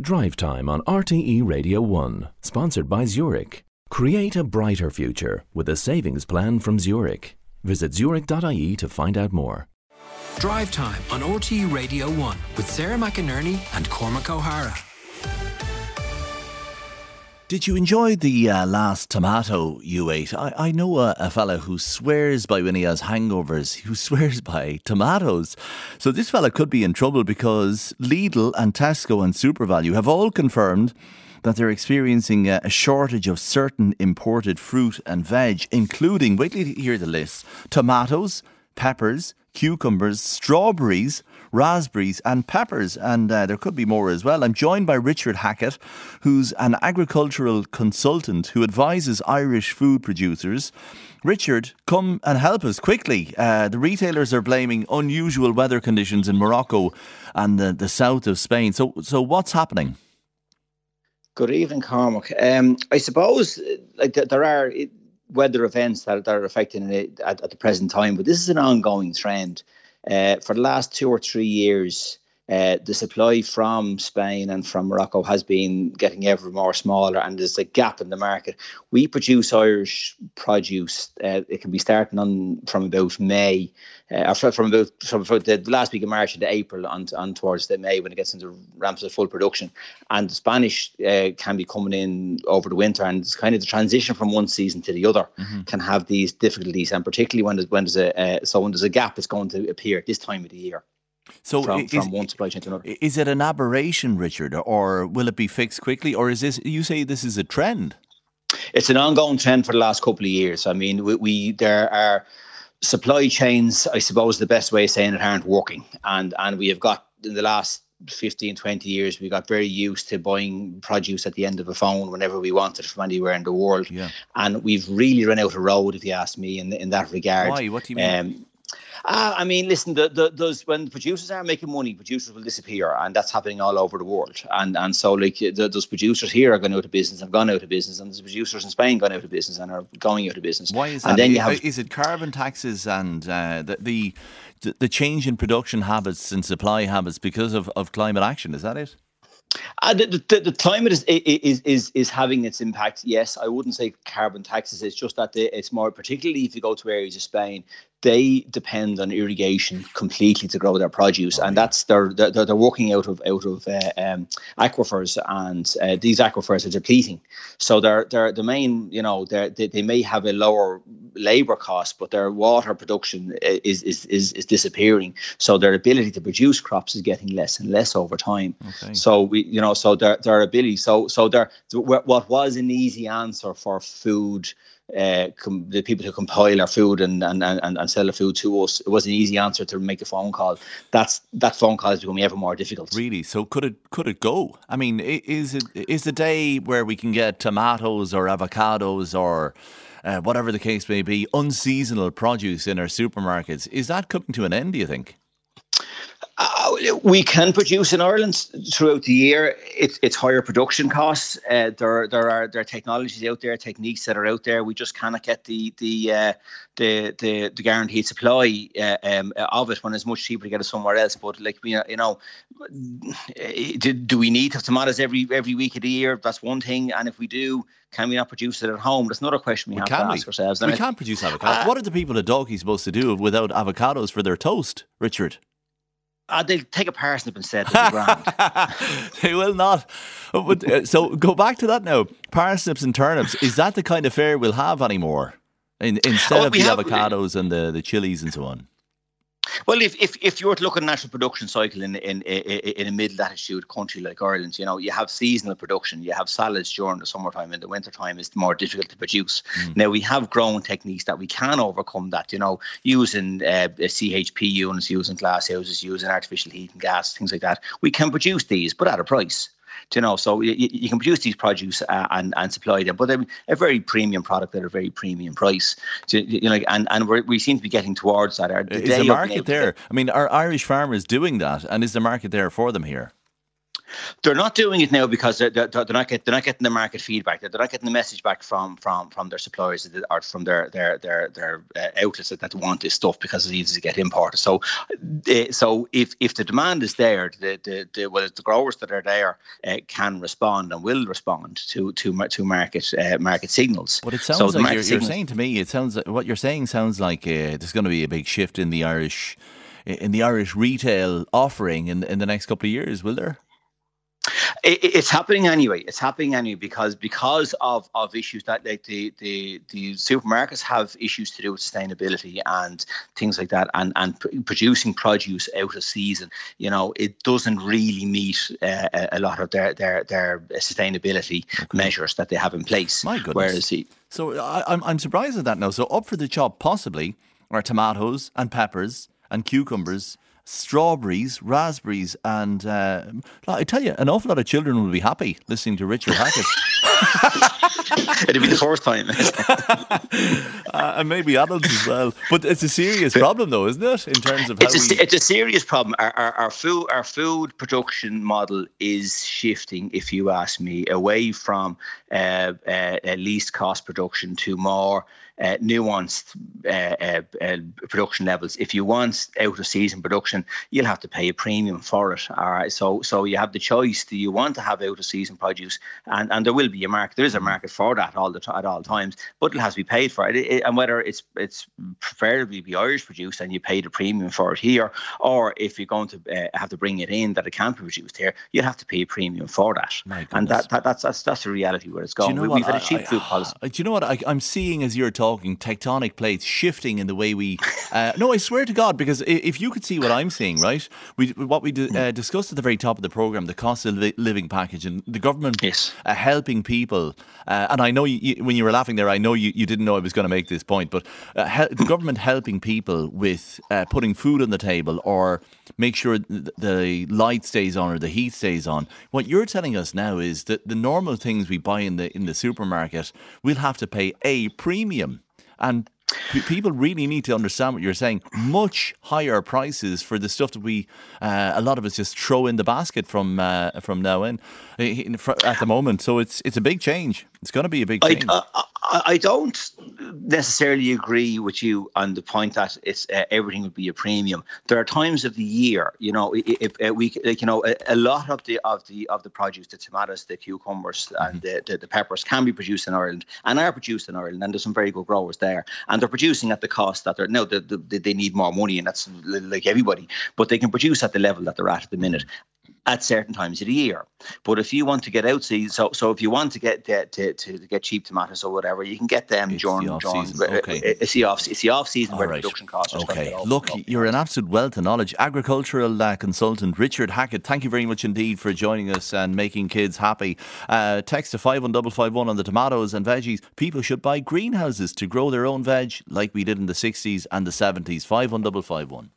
Drive Time on RTE Radio 1, sponsored by Zurich. Create a brighter future with a savings plan from Zurich. Visit zurich.ie to find out more. Drive Time on RTE Radio 1 with Sarah McInerney and Cormac Ó hEadhra. Did you enjoy the uh, last tomato you ate? I, I know a, a fella who swears by when he has hangovers, who swears by tomatoes. So this fella could be in trouble because Lidl and Tesco and SuperValu have all confirmed that they're experiencing a, a shortage of certain imported fruit and veg, including, wait till you hear the list, tomatoes, peppers, cucumbers, strawberries, raspberries, and peppers. And uh, there could be more as well. I'm joined by Richard Hackett, who's an agricultural consultant who advises Irish food producers. Richard, come and help us quickly. Uh, the retailers are blaming unusual weather conditions in Morocco and the, the south of Spain. So, so what's happening? Good evening, Cormac. Um, I suppose like there are weather events that, that are affecting it at, at, the present time, but this is an ongoing trend. Uh, for the last two or three years, uh, the supply from Spain and from Morocco has been getting ever more smaller, and there's a gap in the market. We produce Irish produce. Uh, it can be starting on from about May, uh, or from about from, from the last week of March into April, on, on towards the May when it gets into ramps of full production. And the Spanish uh, can be coming in over the winter, and it's kind of the transition from one season to the other mm-hmm. can have these difficulties, and particularly when there's when there's a uh, so when there's a gap, it's going to appear at this time of the year. So from, is, from one supply chain to another. Is it an aberration, Richard, or will it be fixed quickly, or is this? You say this is a trend? It's an ongoing trend for the last couple of years. I mean, we, we there are supply chains. I suppose the best way of saying it aren't working, and and we have got in the last 15, 20 years, we got very used to buying produce at the end of a phone whenever we wanted from anywhere in the world. Yeah. And we've really run out of road, if you ask me, in, in that regard. Why? What do you mean? Um, uh, I mean, listen, the, the, those when producers are making money, producers will disappear, and that's happening all over the world. And and so like the, those producers here are going out of business, have gone out of business, and the producers in Spain gone out of business and are going out of business. Why is that? And then you have, is it carbon taxes and uh, the, the the change in production habits and supply habits because of, of climate action? Is that it? Uh, the, the, the, climate is, is is is having its impact. Yes, I wouldn't say carbon taxes. It's just that the, it's more, particularly if you go to areas of Spain, they depend on irrigation completely to grow their produce, and that's they're they're, they're working out of out of uh, um, aquifers, and uh, these aquifers are depleting. So they're they're the main, you know, they they may have a lower labor cost, but their water production is is is is disappearing. So their ability to produce crops is getting less and less over time. Okay. So we, you know, so their their ability, so so their what was an easy answer for food uh, com- the people who compile our food and, and, and, and sell the food to us. It was an easy answer to make a phone call. That's that phone call is becoming ever more difficult. Really? So could it could it go? I mean, is it is the day where we can get tomatoes or avocados or uh, whatever the case may be, unseasonal produce in our supermarkets? Is that coming to an end? Do you think? We can produce in Ireland throughout the year. It's it's higher production costs. Uh, there there are there are technologies out there, techniques that are out there. We just cannot get the the uh, the, the the guaranteed supply uh, um, of it when it's much cheaper to get it somewhere else. But like we, you know, do, do we need to have tomatoes every every week of the year? That's one thing. And if we do, can we not produce it at home? That's another question we have to ask ourselves. We can't produce avocados. What are the people at Dalkey supposed to do without avocados for their toast, Richard? Uh, they'll take a parsnip and instead. The ground. they will not. But, uh, so go back to that now. Parsnips and turnips. Is that the kind of fare we'll have anymore? In, instead oh, of the have, avocados and the, the chilies and so on. Well, if, if, if you were to look at a national production cycle in, in, in, in a mid latitude country like Ireland, you know, you have seasonal production, you have salads during the summertime, in the wintertime it's more difficult to produce. Mm. Now, we have growing techniques that we can overcome that, you know, using uh, CHP units, using glass houses, using artificial heat and gas, things like that. We can produce these, but at a price you know, so you, you can produce these produce uh, and and supply them, but they're a very premium product at a very premium price. So, you know, and and we seem to be getting towards that. is the market there? I mean, are Irish farmers doing that, and is the market there for them here? They're not doing it now because they're, they're, they're not get, they're not getting the market feedback. They're not getting the message back from from from their suppliers or from their their their their uh, outlets that, that want this stuff because it's easy to get imported. So, uh, so if if the demand is there, the the, the well, the growers that are there uh, can respond and will respond to to to market uh, market signals. But it sounds so like you're, you're, saying to me, it sounds like what you're saying sounds like uh, there's going to be a big shift in the Irish in the Irish retail offering in in the next couple of years. Will there? It, it's happening anyway. It's happening anyway because because of, of issues that like the, the the supermarkets have issues to do with sustainability and things like that, and and producing produce out of season. You know, it doesn't really meet uh, a lot of their their their sustainability okay. measures that they have in place. My goodness. Whereas he, so I, I'm I'm surprised at that now. So up for the chop possibly are tomatoes and peppers and cucumbers strawberries, raspberries, and uh, I tell you, an awful lot of children will be happy listening to Richard Hackett. It'll be the fourth time. uh, and maybe adults as well. But it's a serious problem, though, isn't it? In terms of it's a, we... it's a serious problem. Our, our, our, food our food production model is shifting, if you ask me, away from uh, uh, least cost production to more uh, nuanced uh, uh, uh, production levels. If you want out of season production, you'll have to pay a premium for it. All right, so so you have the choice. Do you want to have out of season produce? And and there will be a market. There is a market for that all the at all times, but it has to be paid for. It, it and whether it's it's preferably be Irish produced and you pay the premium for it here, or if you're going to uh, have to bring it in that it can't be produced here, you have to pay a premium for that. And that, that that's that's that's the reality where it's going. You know we, have had a cheap I, food policy. do you know what I, I'm seeing as you're talking? Talking tectonic plates shifting in the way we. Uh, no, I swear to God, because if you could see what I'm seeing, right? We what we uh, discussed at the very top of the program, the cost of li- living package, and the government yes. uh, helping people. Uh, and I know you, you, when you were laughing there, I know you, you didn't know I was going to make this point, but uh, he- the government helping people with uh, putting food on the table or make sure the light stays on or the heat stays on. What you're telling us now is that the normal things we buy in the in the supermarket, we'll have to pay a premium. And people really need to understand what you're saying. Much higher prices for the stuff that we, uh, a lot of us just throw in the basket from uh, from now in, at the moment. So it's it's a big change. It's going to be a big change. I, I, I don't necessarily agree with you on the point that it's uh, everything would be a premium. There are times of the year, you know, if, if we like, you know, a, a, lot of the of the of the produce, the tomatoes, the cucumbers, mm-hmm. and the, the, the peppers can be produced in Ireland and are produced in Ireland, and there's some very good growers there, and they're producing at the cost that they're no, they, they, they need more money, and that's like everybody, but they can produce at the level that they're at at the minute at certain times of the year. But if you want to get out so so if you want to get to, to, to get cheap tomatoes or whatever, you can get them it's during, the during season. Okay. it's the off it's the off season where right. production costs are Okay. Look, you're an absolute wealth of knowledge. Agricultural uh, consultant Richard Hackett, thank you very much indeed for joining us and making kids happy. Uh, text to 51551 on the tomatoes and veggies. People should buy greenhouses to grow their own veg like we did in the 60s and the 70s. 51551.